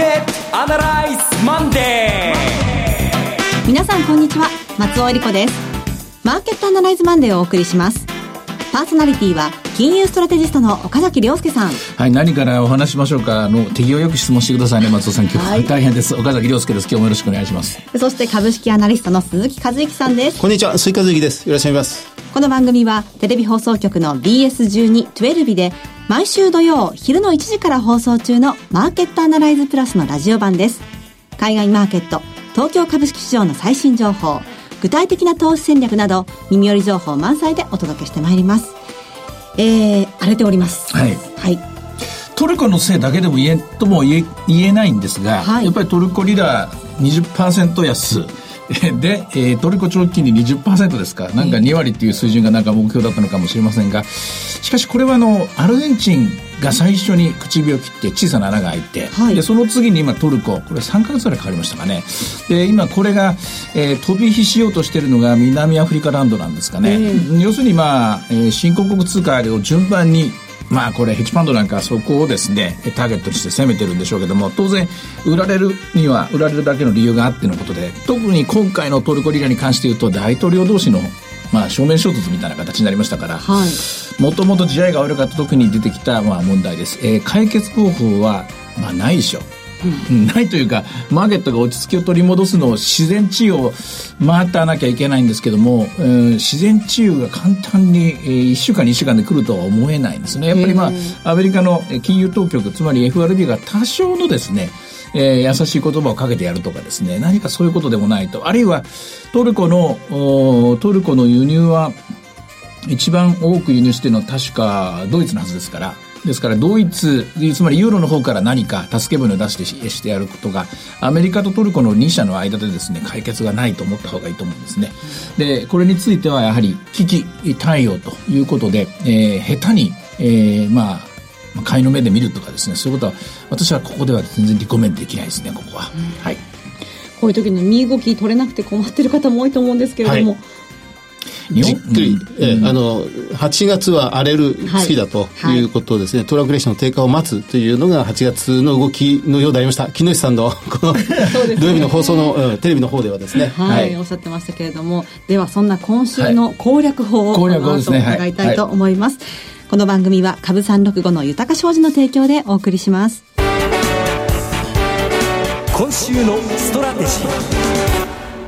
ケットアナライズマンデー皆さんこんにちは。松尾英里子です。マーケットアナライズマンデーをお送りします。パーソナリティは金融ストラテジストの岡崎良介さん。はい何からお話しましょうか？あの手際よく質問してくださいね松尾さん。今日、はい、大変です。岡崎良介です。今日もよろしくお願いします。そして株式アナリストの鈴木一之さんです。こんにちは。鈴木一之です。よろしくお願いします。この番組はテレビ放送局の BS12-12 で毎週土曜昼の1時から放送中のマーケットアナライズプラスのラジオ版です。海外マーケット東京株式市場の最新情報具体的な投資戦略など耳寄り情報満載でお届けしてまいりますえー、荒れております。はい、はい、トルコのせいだけでも言えとも言え言えないんですが、はい、やっぱりトルコリラ20%安 で、えー、トルコ長期金利20%ですか。なんか2割っていう水準がなんか目標だったのかもしれませんが、しかしこれはあの、アルゼンチンが最初に口火を切って小さな穴が開いて、はい、で、その次に今トルコ、これ3ヶ月ぐらいかかりましたかね。で、今これが、えー、飛び火しようとしているのが南アフリカランドなんですかね。要するにまあ、えー、新興国通貨を順番にまあこれヘッジファンドなんかそこをですねターゲットにして攻めてるんでしょうけども当然売られるには売られるだけの理由があってのことで特に今回のトルコリラに関して言うと大統領同士のまあ正面衝突みたいな形になりましたからもともと地合が悪かった時に出てきたまあ問題です、えー、解決方法はまあないでしょううん、ないというかマーケットが落ち着きを取り戻すのを自然治癒を回ってなきゃいけないんですけども、えー、自然治癒が簡単に、えー、1週間2週間で来るとは思えないんですね。やっぱりまあアメリカの金融当局つまり FRB が多少のですねえー、優しい言葉をかけてやるとかですね何かそういうことでもないと。あるいはトルコのトルコの輸入は一番多く輸入してるのは確かドイツのはずですからですからドイツつまりユーロの方から何か助け舟を出してしてやることがアメリカとトルコの2社の間でですね解決がないと思った方がいいと思うんですね。でこれについてはやはり危機対応ということで、えー、下手に、えー、まあ買いの目で見るとかですねそういうことは私はここでは全然リコメンできないですねここは。はいこういう時の身動き取れなくて困ってる方も多いと思うんですけれども、はいじっくり、えあの8月は荒れる月だとい。うことですね、はい、トランクレーションの低下を待つというのが8月の動きのようでありました。木下さんの この、土曜日の放送の、うん、テレビの方ではですね。はい、はい、おっしゃってましたけれども。ではそんな今週の攻略法を、攻略法ですね。伺いたいと思います、この番組は株三六五の豊か商事の提供でお送りします。今週のストラテジー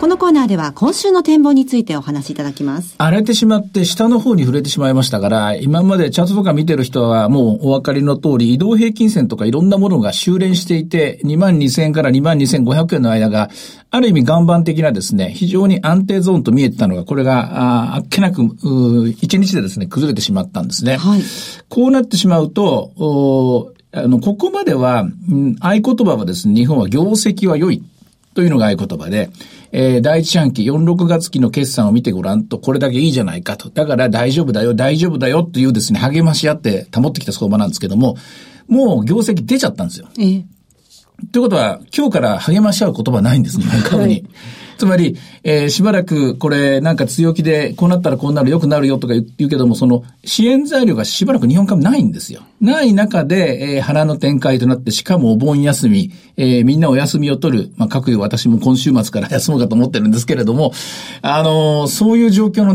このコーナーでは今週の展望についてお話しいただきます。荒れてしまって下の方に触れてしまいましたから、今までチャートとか見てる人はもうお分かりの通り、移動平均線とかいろんなものが修練していて、2万2000円から2万2500円の間が、ある意味岩盤的なですね、非常に安定ゾーンと見えてたのが、これが、ああっけなく、1日でですね、崩れてしまったんですね。はい。こうなってしまうと、あの、ここまでは、うん、合言葉はですね、日本は業績は良いというのが合言葉で、えー、第一四半期、4、6月期の決算を見てごらんと、これだけいいじゃないかと。だから大丈夫だよ、大丈夫だよというですね、励まし合って保ってきた相場なんですけども、もう業績出ちゃったんですよ。ええということは、今日から励まし合う言葉ないんです、日 本株に。はいつまり、えー、しばらくこれなんか強気で、こうなったらこうなる、良くなるよとか言うけども、その支援材料がしばらく日本株ないんですよ。ない中で、えー、腹の展開となって、しかもお盆休み、えー、みんなお休みを取る。まあ、各有私も今週末から休もうかと思ってるんですけれども、あのー、そういう状況の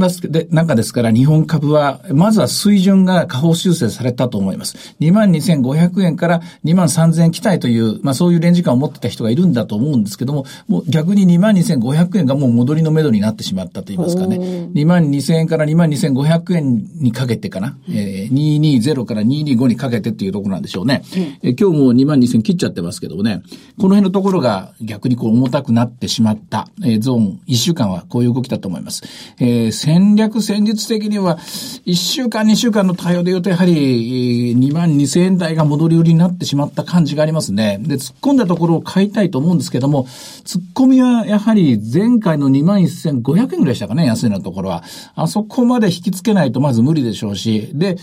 中ですから、日本株は、まずは水準が下方修正されたと思います。22,500円から23,000円期待という、まあ、そういうレンジ感を持ってた人がいるんだと思うんですけども、もう逆に22,500 500円がもう戻りのめどになってしまったと言いますかね。2万2000円から2万2500円にかけてかな。えー、220から225にかけてっていうところなんでしょうね。えー、今日も2万2000切っちゃってますけどもね。この辺のところが逆にこう重たくなってしまった、えー、ゾーン、1週間はこういう動きだと思います。えー、戦略戦術的には1週間2週間の対応で言うとやはり2万2000円台が戻り売りになってしまった感じがありますね。で、突っ込んだところを買いたいと思うんですけども、突っ込みはやはり前回の21,500円ぐらいしたかね、安いのところは。あそこまで引き付けないとまず無理でしょうし、で、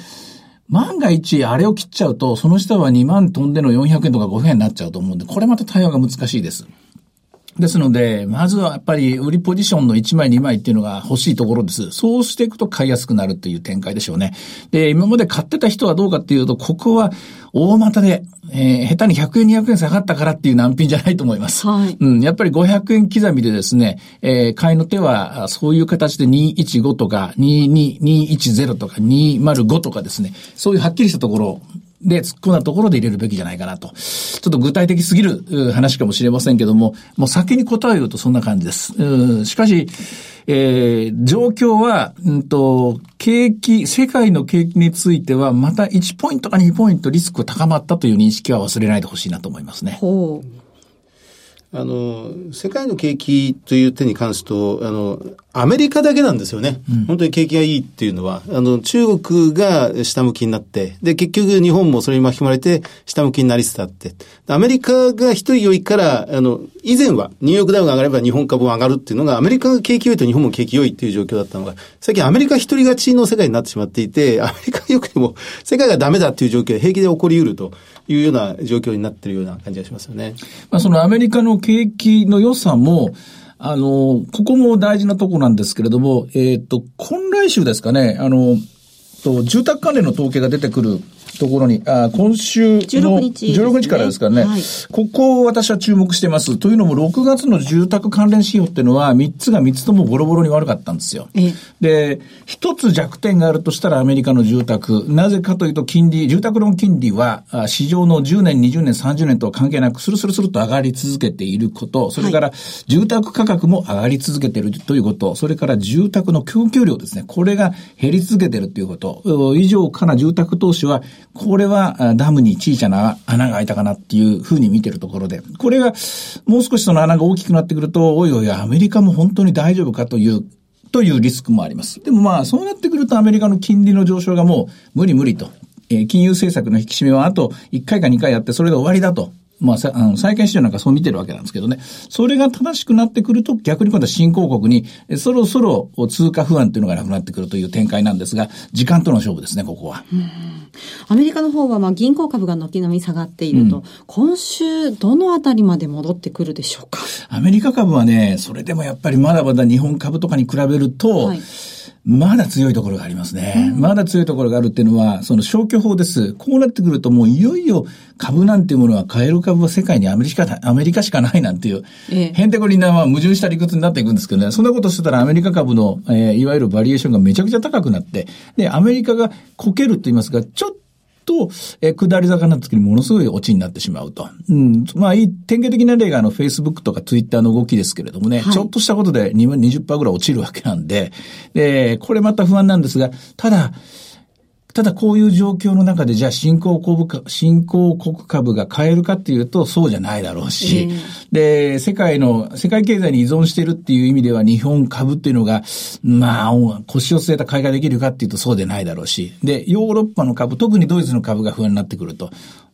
万が一あれを切っちゃうと、その下は2万飛んでの400円とか500円になっちゃうと思うんで、これまた対応が難しいです。ですので、まずはやっぱり売りポジションの1枚2枚っていうのが欲しいところです。そうしていくと買いやすくなるという展開でしょうね。で、今まで買ってた人はどうかっていうと、ここは大股で、えー、下手に100円200円下がったからっていう難品じゃないと思います。はい。うん、やっぱり500円刻みでですね、えー、買いの手はそういう形で215とか22210とか205とかですね、そういうはっきりしたところで突っ込んだところで入れるべきじゃないかなと。ちょっと具体的すぎる話かもしれませんけども、もう先に答えるとそんな感じです。しかし、えー、状況は、うんと、景気、世界の景気については、また1ポイントか2ポイントリスクが高まったという認識は忘れないでほしいなと思いますね。ほう。あの、世界の景気という点に関すと、あの、アメリカだけなんですよね。うん、本当に景気がいいっていうのは、あの、中国が下向きになって、で、結局日本もそれに巻き込まれて下向きになりつつあって、アメリカが一人良いから、あの、以前はニューヨークダウンが上がれば日本株も上がるっていうのが、アメリカが景気良いと日本も景気良いっていう状況だったのが、最近アメリカ一人勝ちの世界になってしまっていて、アメリカが良くても世界がダメだっていう状況が平気で起こり得ると。いうような状況になっているような感じがしますよね。まあ、そのアメリカの景気の良さも、あの、ここも大事なとこなんですけれども、えっ、ー、と、今来週ですかね、あの、と、住宅関連の統計が出てくるところに、あ今週の16日、ね、16日からですからね、はい、ここを私は注目してます。というのも、6月の住宅関連指標っていうのは、3つが3つともボロボロに悪かったんですよ。で、1つ弱点があるとしたらアメリカの住宅。なぜかというと、金利、住宅ローン金利は、市場の10年、20年、30年とは関係なく、スルスルスルと上がり続けていること、それから、住宅価格も上がり続けているということ、それから住宅の供給量ですね、これが減り続けているということ、以上から住宅投資は、これはダムに小さな穴が開いたかなっていうふうに見てるところで、これがもう少しその穴が大きくなってくると、おいおいアメリカも本当に大丈夫かという、というリスクもあります。でもまあ、そうなってくるとアメリカの金利の上昇がもう無理無理と。えー、金融政策の引き締めはあと1回か2回やってそれで終わりだと。まあ、あの、債券市場なんかそう見てるわけなんですけどね。それが正しくなってくると、逆に今度は新興国に、そろそろ通貨不安というのがなくなってくるという展開なんですが、時間との勝負ですね、ここは。アメリカの方は、まあ、銀行株が軒並み下がっていると、うん、今週、どのあたりまで戻ってくるでしょうか？アメリカ株はね、それでもやっぱりまだまだ日本株とかに比べると、はいまだ強いところがありますね。うん、まだ強いところがあるっていうのは、その消去法です。こうなってくるともういよいよ株なんていうものは買える株は世界にアメリカ、アメリカしかないなんていう、ええ、へんてこりな、まあ、矛盾した理屈になっていくんですけどね、そんなことしてたらアメリカ株の、えー、いわゆるバリエーションがめちゃくちゃ高くなって、で、アメリカがこけると言いますか、ちょっとと、えー、下り坂になった時にものすごい落ちになってしまうと。うん。まあ、いい、典型的な例があの、Facebook とか Twitter の動きですけれどもね、はい、ちょっとしたことで20%ぐらい落ちるわけなんで、で、これまた不安なんですが、ただ、ただこういう状況の中で、じゃあ新興国株、新興国株が買えるかっていうと、そうじゃないだろうし、で、世界の、世界経済に依存しているっていう意味では、日本株っていうのが、まあ、腰を据えた買いができるかっていうと、そうでないだろうし、で、ヨーロッパの株、特にドイツの株が不安になってくると、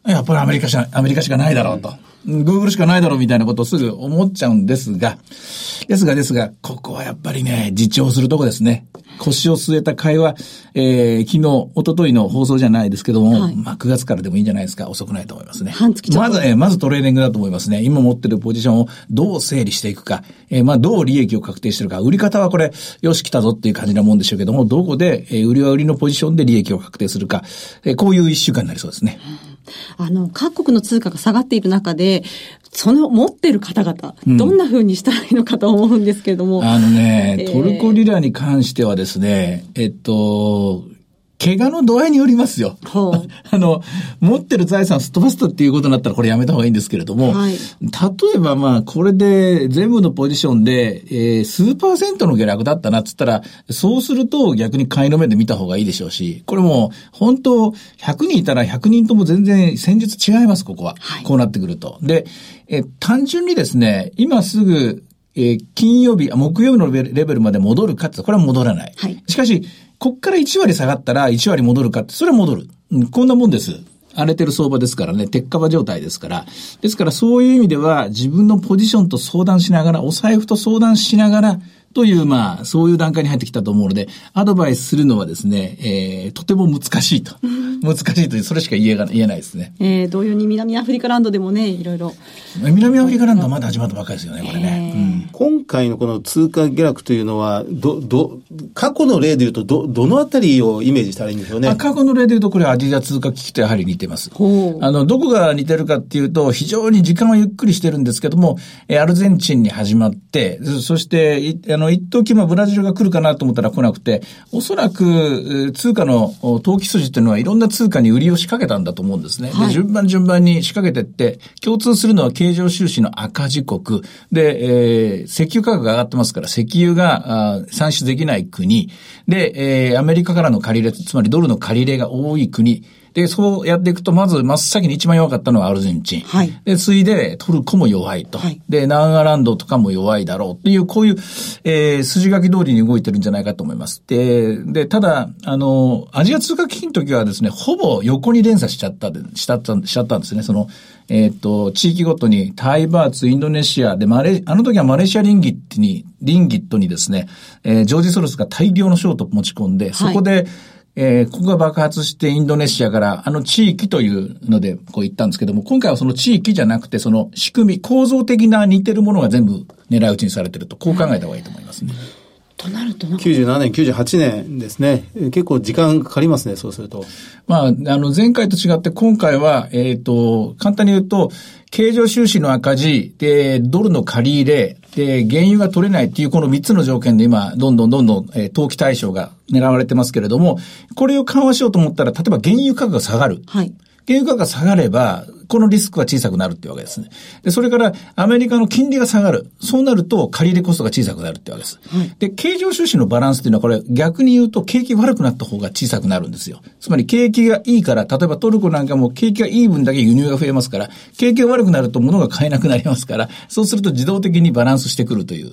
やっぱりアメリカしか、アメリカしかないだろうと。グーグルしかないだろうみたいなことをすぐ思っちゃうんですが、ですがですが、ここはやっぱりね、自重するとこですね。腰を据えた会話、えー、昨日、一昨日の放送じゃないですけども、はい、まあ9月からでもいいんじゃないですか。遅くないと思いますね。半月まず、えー、まずトレーニングだと思いますね。今持ってるポジションをどう整理していくか、えー、まあどう利益を確定してるか、売り方はこれ、よし来たぞっていう感じなもんでしょうけども、どこで、えー、売りは売りのポジションで利益を確定するか、えー、こういう一週間になりそうですね。あの、各国の通貨が下がっている中で、その持ってる方々、どんな風にしたらいいのかと思うんですけれども。あのね、トルコリラに関してはですね、えっと、怪我の度合いによりますよ。あの、持ってる財産をすっ飛ばすとっていうことになったらこれやめた方がいいんですけれども、はい、例えばまあ、これで全部のポジションで、えー、数パーセントの下落だったなっつったら、そうすると逆に買いの目で見た方がいいでしょうし、これも本当、100人いたら100人とも全然戦術違います、ここは。はい、こうなってくると。で、え単純にですね、今すぐえー、金曜日、木曜日のレベルまで戻るかって、これは戻らない。はい、しかし、こっから1割下がったら1割戻るかって、それは戻る。うん、こんなもんです。荒れてる相場ですからね、鉄火場状態ですから。ですからそういう意味では自分のポジションと相談しながら、お財布と相談しながら、という、まあ、そういう段階に入ってきたと思うので、アドバイスするのはですね、えー、とても難しいと。難しいという、それしか言えが言えないですね。えー、同様に南アフリカランドでもね、いろいろ。南アフリカランドはまだ始まったばっかりですよね、これね。うん今回のこの通貨下落というのは、ど、ど、過去の例で言うと、ど、どのあたりをイメージしたらいいんでしょうね？あ過去の例で言うと、これアジア通貨危機とやはり似てます。ほうあの、どこが似てるかっていうと、非常に時間はゆっくりしてるんですけども、えーアルゼンチンに始まって、そそして、いあの、一時まあブラジルが来るかなと思ったら来なくて、おそらく、えー通貨のお投機筋っていうのはいろんな通貨に売りを仕掛けたんだと思うんですね。はいで、順番順番に仕掛けてって、共通するのは経常収支の赤字国。で、えー石油価格が上がってますから、石油が産出できない国。で、えーアメリカからの借り入れ、つまりドルの借り入れが多い国。で、そうやっていくと、まず真っ先に一番弱かったのはアルゼンチン。はいで、次いでトルコも弱いと。はいで、南アランドとかも弱いだろうっていう、こういう、えー筋書き通りに動いてるんじゃないかと思います。で、で、ただ、あの、アジア通貨危機の時はですね、ほぼ横に連鎖しちゃったで、しちゃった、しちゃったんですね。その、えっ、と、地域ごとに、タイバーツ、インドネシアで、マレ、あの時はマレーシアリンギットに、リンギットにですね、えージョージ・ソロスが大量のショートを持ち込んで、そこで、えーここが爆発してインドネシアからあの地域というのでこう言ったんですけども、今回はその地域じゃなくてその仕組み、構造的な似てるものが全部狙い撃ちにされてると、こう考えた方がいいと思いますね。となると、なんか、97年、98年ですね。えー結構時間かかりますね、そうすると。まあ、あの、前回と違って今回は、えっ、と、簡単に言うと、経常収支の赤字、で、ドルの借り入れ、で、原油が取れないっていうこの3つの条件で今、どんどんどんどん、えー投機対象が狙われてますけれども、これを緩和しようと思ったら、例えば原油価格が下がる。はい。原油価格が下がれば、このリスクは小さくなるっていうわけですね。で、それから、アメリカの金利が下がる。そうなると、借り入れコストが小さくなるってわけです。で、経常収支のバランスっていうのは、これ、逆に言うと、景気悪くなった方が小さくなるんですよ。つまり、景気がいいから、例えばトルコなんかも景気がいい分だけ輸入が増えますから、景気が悪くなると物が買えなくなりますから、そうすると自動的にバランスしてくるという。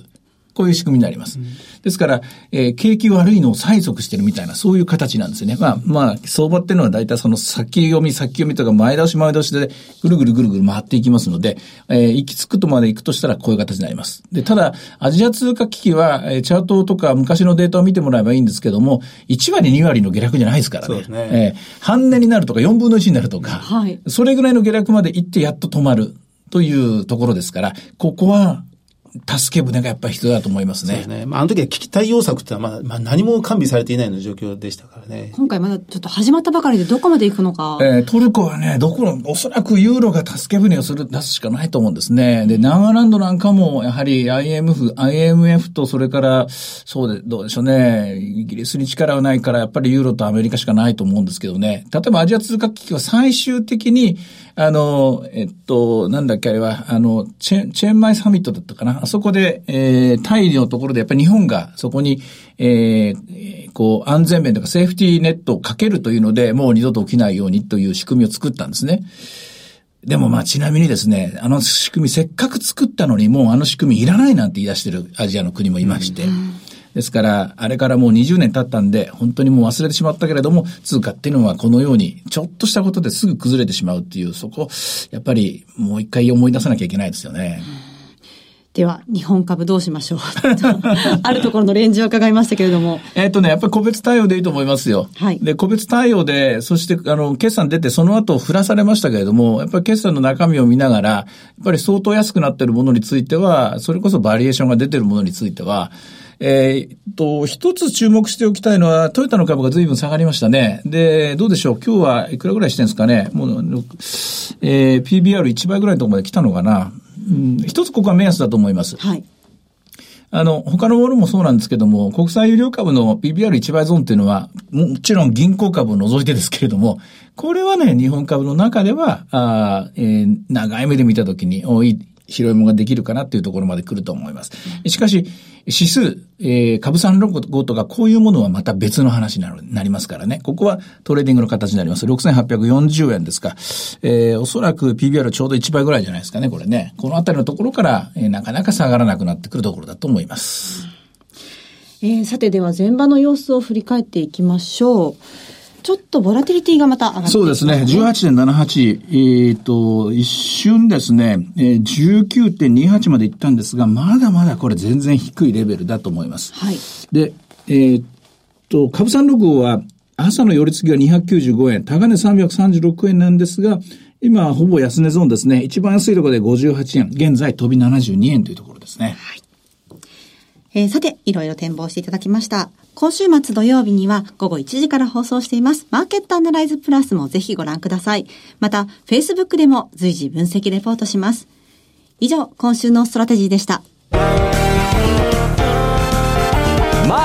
こういう仕組みになります。ですから、えー景気悪いのを催促してるみたいな、そういう形なんですよね。まあ、まあ、相場っていうのは大体その先読み、先読みとか前倒し前倒しでぐるぐるぐるぐる回っていきますので、えー行き着くとまで行くとしたらこういう形になります。で、ただ、アジア通貨危機は、えーチャートとか昔のデータを見てもらえばいいんですけども、1割2割の下落じゃないですからね。ねえー半値になるとか4分の1になるとか、はいそれぐらいの下落まで行ってやっと止まるというところですから、ここは、助け舟がやっぱり必要だと思いますね。そうですね。まあ、あの時は危機対応策ってのは、まあ、まあ、何も完備されていないような状況でしたからね。今回まだちょっと始まったばかりでどこまで行くのか。えートルコはね、どこの、おそらくユーロが助け舟をする、出すしかないと思うんですね。で、南アランドなんかも、やはり IMF、IMF とそれから、そうで、どうでしょうね。イギリスに力はないから、やっぱりユーロとアメリカしかないと思うんですけどね。例えばアジア通貨危機は最終的に、あの、えっと、なんだっけあれは、あの、チェン、チェンマイサミットだったかな。あそこで、えー、タイのところでやっぱり日本がそこに、えー、こう、安全面とかセーフティーネットをかけるというので、もう二度と起きないようにという仕組みを作ったんですね。でもまあちなみにですね、あの仕組みせっかく作ったのにもうあの仕組みいらないなんて言い出してるアジアの国もいまして。ですから、あれからもう20年経ったんで、本当にもう忘れてしまったけれども、通貨っていうのはこのように、ちょっとしたことですぐ崩れてしまうっていう、そこ、やっぱりもう一回思い出さなきゃいけないですよね。では、日本株どうしましょう あるところのレンジを伺いましたけれども。えっ、とね、やっぱり個別対応でいいと思いますよ。はいで、個別対応で、そして、あの、決算出て、その後振らされましたけれども、やっぱり決算の中身を見ながら、やっぱり相当安くなっているものについては、それこそバリエーションが出ているものについては、えーっと、一つ注目しておきたいのは、トヨタの株が随分下がりましたね。で、どうでしょう？今日はいくらぐらいしてるんですかね？もう、えー、PBR1 倍ぐらいのところまで来たのかな？うん、一つここは目安だと思います。はい。あの、他のものもそうなんですけども、国際有料株の PBR1 倍ゾーンっていうのは、もちろん銀行株を除いてですけれども、これはね、日本株の中では、あーえー長い目で見たときに、多い、広いもができるかなっていうところまで来ると思います。しかし、指数、えー株産ロゴとかこういうものはまた別の話になるなりますからね。ここはトレーディングの形になります。6840円ですか。えーおそらく PBR ちょうど1倍ぐらいじゃないですかね、これね。このあたりのところから、えーなかなか下がらなくなってくるところだと思います。えーさてでは前場の様子を振り返っていきましょう。ちょっとボラティリティがまた上がってきそうですね。18.78、えっ、と、一瞬ですね、えー19.28まで行ったんですが、まだまだこれ全然低いレベルだと思います。はい。で、えーっと、株三六号は、朝の寄り付きは295円、高値336円なんですが、今、ほぼ安値ゾーンですね。一番安いところで58円。現在、飛び72円というところですね。はい。えー、さて、いろいろ展望していただきました。今週末土曜日には午後1時から放送しています。マーケットアナライズプラスもぜひご覧ください。また、Facebook でも随時分析レポートします。以上、今週のストラテジーでした。マー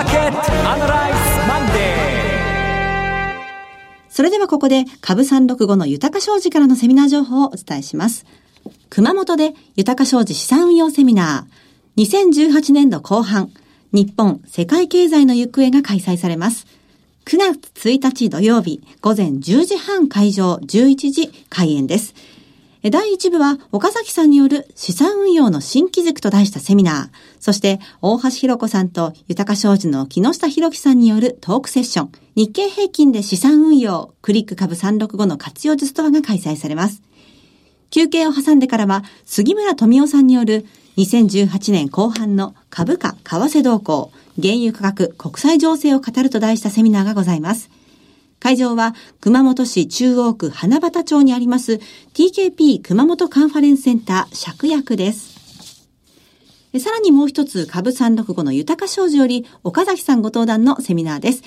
ケットアナライズマンデーそれではここで株365の豊商事からのセミナー情報をお伝えします。熊本で豊商事資産運用セミナー2018年度後半日本世界経済の行方が開催されます。9月1日土曜日午前10時半会場11時開演です。第1部は岡崎さんによる資産運用の新規軸と題したセミナー、そして大橋弘子さんと豊商事の木下博樹さんによるトークセッション、日経平均で資産運用、クリック株365の活用術とはが開催されます。休憩を挟んでからは杉村富夫さんによる2018年後半の株価、為替動向、原油価格、国際情勢を語ると題したセミナーがございます。会場は熊本市中央区花畑町にあります TKP 熊本カンファレンスセンター借役です。さらにもう一つ株365の豊か商事より岡崎さんご登壇のセミナーです。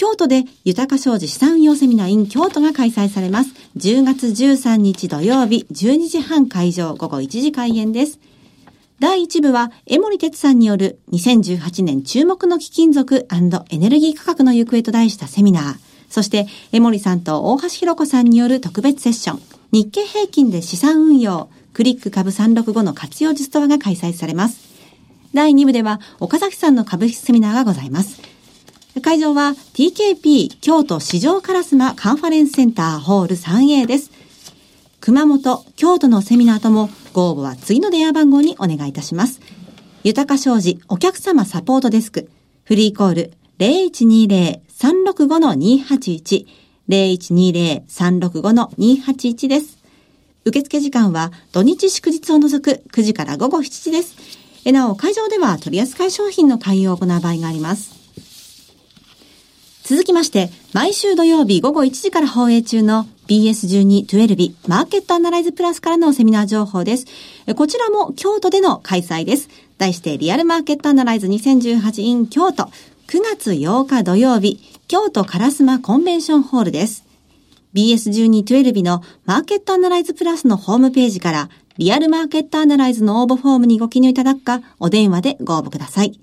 京都で豊か商事資産運用セミナー in 京都が開催されます。10月13日土曜日12時半会場午後1時開演です。第1部は、江森哲さんによる2018年注目の貴金属エネルギー価格の行方と題したセミナー。そして、江森さんと大橋弘子さんによる特別セッション。日経平均で資産運用。クリック株365の活用術とはが開催されます。第2部では、岡崎さんの株式セミナーがございます。会場は TKP 京都市場烏丸カンファレンスセンターホール 3A です。熊本、京都のセミナーともご応募は次の電話番号にお願いいたします。豊か商事お客様サポートデスク、フリーコール0120-365-281、0120-365-281です。受付時間は土日祝日を除く9時から午後7時です。なお、会場では取扱い商品の対応を行う場合があります。続きまして、毎週土曜日午後1時から放映中の BS12-12 マーケットアナライズプラスからのセミナー情報です。こちらも京都での開催です。題してリアルマーケットアナライズ2018 in 京都9月8日土曜日京都烏丸コンベンションホールです。BS12-12 のマーケットアナライズプラスのホームページからリアルマーケットアナライズの応募フォームにご記入いただくかお電話でご応募ください。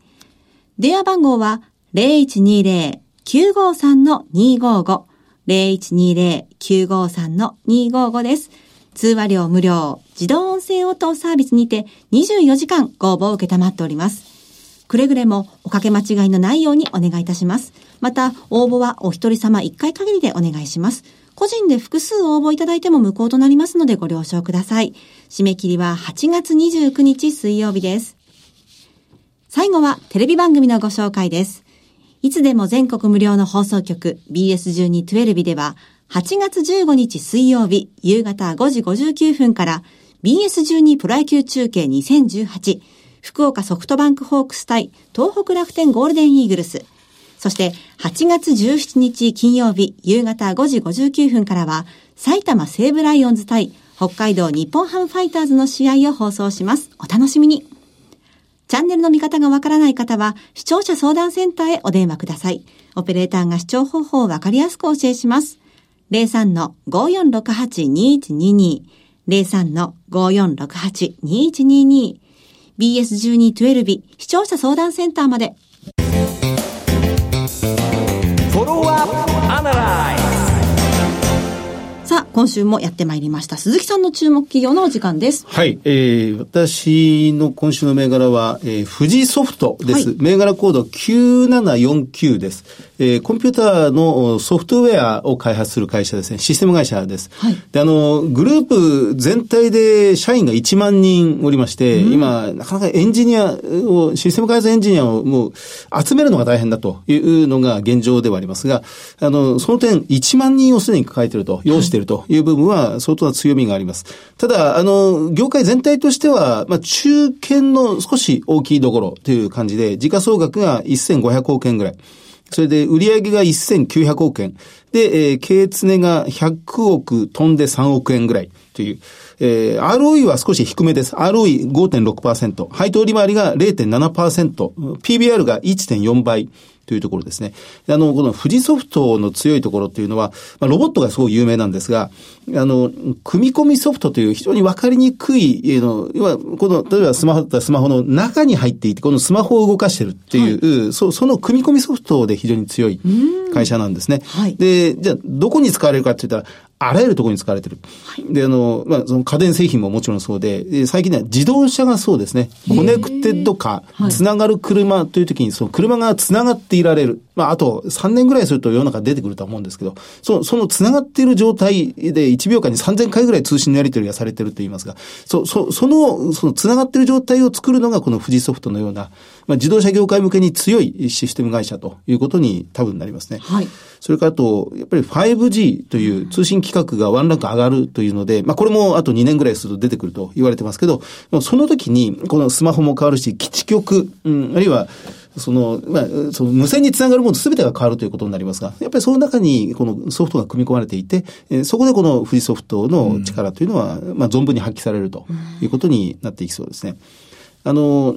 電話番号は0120 0120-953-255 0120-953-255です。通話料無料、自動音声応答サービスにて24時間ご応募を受けたまっております。くれぐれもおかけ間違いのないようにお願いいたします。また、応募はお一人様一回限りでお願いします。個人で複数応募いただいても無効となりますのでご了承ください。締め切りは8月29日水曜日です。最後はテレビ番組のご紹介です。いつでも全国無料の放送局 BS12-12 では8月15日水曜日夕方5時59分から BS12 プロ野球中継2018福岡ソフトバンクホークス対東北楽天ゴールデンイーグルスそして8月17日金曜日夕方5時59分からは埼玉西武ライオンズ対北海道日本ハムファイターズの試合を放送します。お楽しみに。チャンネルの見方がわからない方は、視聴者相談センターへお電話ください。オペレーターが視聴方法をわかりやすくお教えします。03-5468-2122 03-5468-2122 BS1212 視聴者相談センターまで。今週もやってまいりました。鈴木さんの注目企業のお時間です。はい。えー、私の今週の銘柄は、えー、富士ソフトです。はい、銘柄コード9749です。えー、コンピューターのソフトウェアを開発する会社ですね。システム会社です。はい、で、あの、グループ全体で社員が1万人おりまして、うん、今、なかなかエンジニアを、システム開発エンジニアをもう集めるのが大変だというのが現状ではありますが、あの、その点、1万人をすでに抱えていると、要しているという部分は相当な強みがあります。ただ、あの、業界全体としては、まあ、中堅の少し大きいところという感じで、時価総額が1500億円ぐらい。それで売上が1900億円。で、えー、経常が100億飛んで3億円ぐらいという。えー、ROE は少し低めです。ROE5.6%。配当利回りが0.7%。PBR が1.4倍。というところですね。あの、この富士ソフトの強いところっていうのは、まあ、ロボットがすごい有名なんですが、あの、組み込みソフトという非常にわかりにくい、えの、要は、この、例えばスマホだったらスマホの中に入っていて、このスマホを動かしてるっていう、はい、そその組み込みソフトで非常に強い会社なんですね。はい、で、じゃあ、どこに使われるかって言ったら、あらゆるところに使われてる。はい、で、あの、まあ、その家電製品ももちろんそうで、最近では自動車がそうですね。コネクテッドカー、つながる車という時に、その車がつながっていられる。まあ、あと3年ぐらいすると世の中出てくると思うんですけど、その、そのつながっている状態で1秒間に3000回ぐらい通信のやり取りがされてると言いますが、そ、そ、その、そのつながっている状態を作るのがこの富士ソフトのような、まあ、自動車業界向けに強いシステム会社ということに多分なりますね。はい。それからあと、やっぱり 5G という通信規格がワンランク上がるというので、まあこれもあと2年ぐらいすると出てくると言われてますけど、その時にこのスマホも変わるし、基地局、うん、あるいはその、まあ、その無線につながるもの全てが変わるということになりますが、やっぱりその中にこのソフトが組み込まれていて、えそこでこの富士ソフトの力というのは、まあ存分に発揮されるということになっていきそうですね。あの、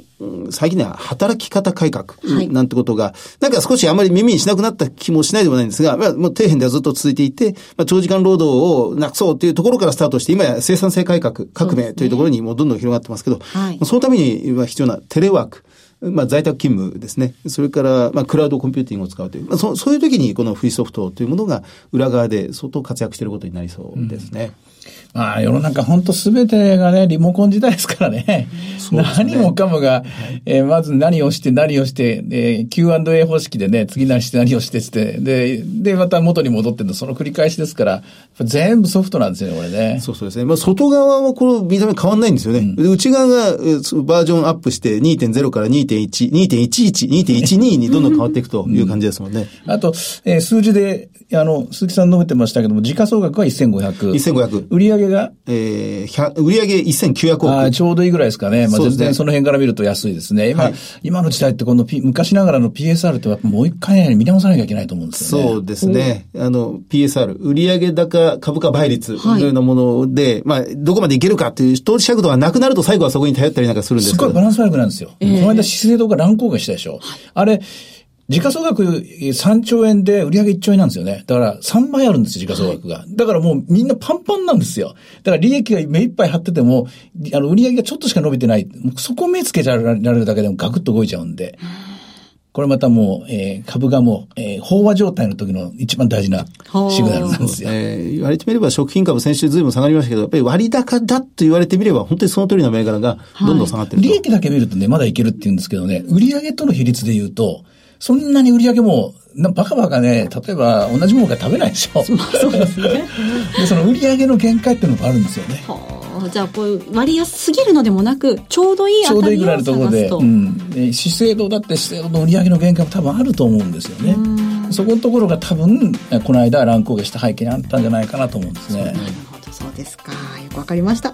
最近では働き方改革なんてことが、はい、なんか少しあまり耳にしなくなった気もしないでもないんですが、まあ、もう底辺ではずっと続いていて、まあ、長時間労働をなくそうというところからスタートして、今や生産性改革、革命というところにもうどんどん広がってますけど、そ、ねはい、そのためには必要なテレワーク、まあ、在宅勤務ですね。それから、まあ、クラウドコンピューティングを使うという、まあ、そそういう時にこのフリーソフトというものが裏側で相当活躍していることになりそうですね。うんまあ、世の中本当すべてがね、リモコン時代ですからね。ね何もかもが、えー、まず何をして何をして、えー、Q&A 方式でね、次何して何をしてって、で、で、また元に戻ってるの、その繰り返しですから、全部ソフトなんですよね、これね。そうそうですね。まあ、外側はこの見た目変わんないんですよね。うん、内側がバージョンアップして2.0から2.1、2.11、2.12にどんどん変わっていくと いう感じですもんね。うん、あと、えー、数字で、あの、鈴木さん述べてましたけども、時価総額は1500。1500。売上がえー、売上1900億。あちょうどいいぐらいですかね。まあ、全然その辺から見ると安いですね。今、はい、今の時代ってこの、P、昔ながらの PSR ってもう一回見直さなきゃいけないと思うんですよね。そうですね。あの、PSR、売上高株価倍率のようなもので、はい、まあ、どこまでいけるかっていう投資尺度がなくなると最後はそこに頼ったりなんかするんですすごいバランス悪くなんですよ。えー、この間資生堂が乱高下したでしょ。はい、あれ、時価総額3兆円で売上1兆円なんですよね。だから3倍あるんですよ、時価総額が。だからもうみんなパンパンなんですよ。だから利益が目いっぱい張ってても、あの、売上がちょっとしか伸びてない。そこ目つけちゃられるだけでもガクッと動いちゃうんで。これまたもう、えー、株がもう、えー、飽和状態の時の一番大事なシグナルなんですよ。えー、言われてみれば食品株先週ずいぶん下がりましたけど、やっぱり割高だと言われてみれば、本当にその通りの銘柄がどんどん下がってる、はい、利益だけ見るとね、まだいけるって言うんですけどね、売上との比率で言うと、そんなに売り上げも、バカバカね、例えば同じものが食べないでしょ。そうですね。で、その売り上げの限界っていうのがあるんですよね。はあ、じゃあこう割安すぎるのでもなく、ちょうどいいちょうどいいぐらいのところで、うん。資生堂だって資生堂の売り上げの限界も多分あると思うんですよね。そこのところが多分、この間乱高下した背景にあったんじゃないかなと思うんですね。なるほど、そうですか。よくわかりました。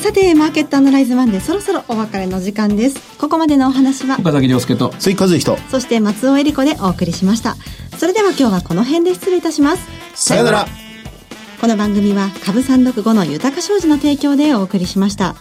さてマーケットアナライズワンでそろそろお別れの時間です。ここまでのお話は岡崎亮介と追和人。そして松尾恵里子でお送りしました。それでは今日はこの辺で失礼いたします。さよなら。この番組は株三六五の豊か商事の提供でお送りしました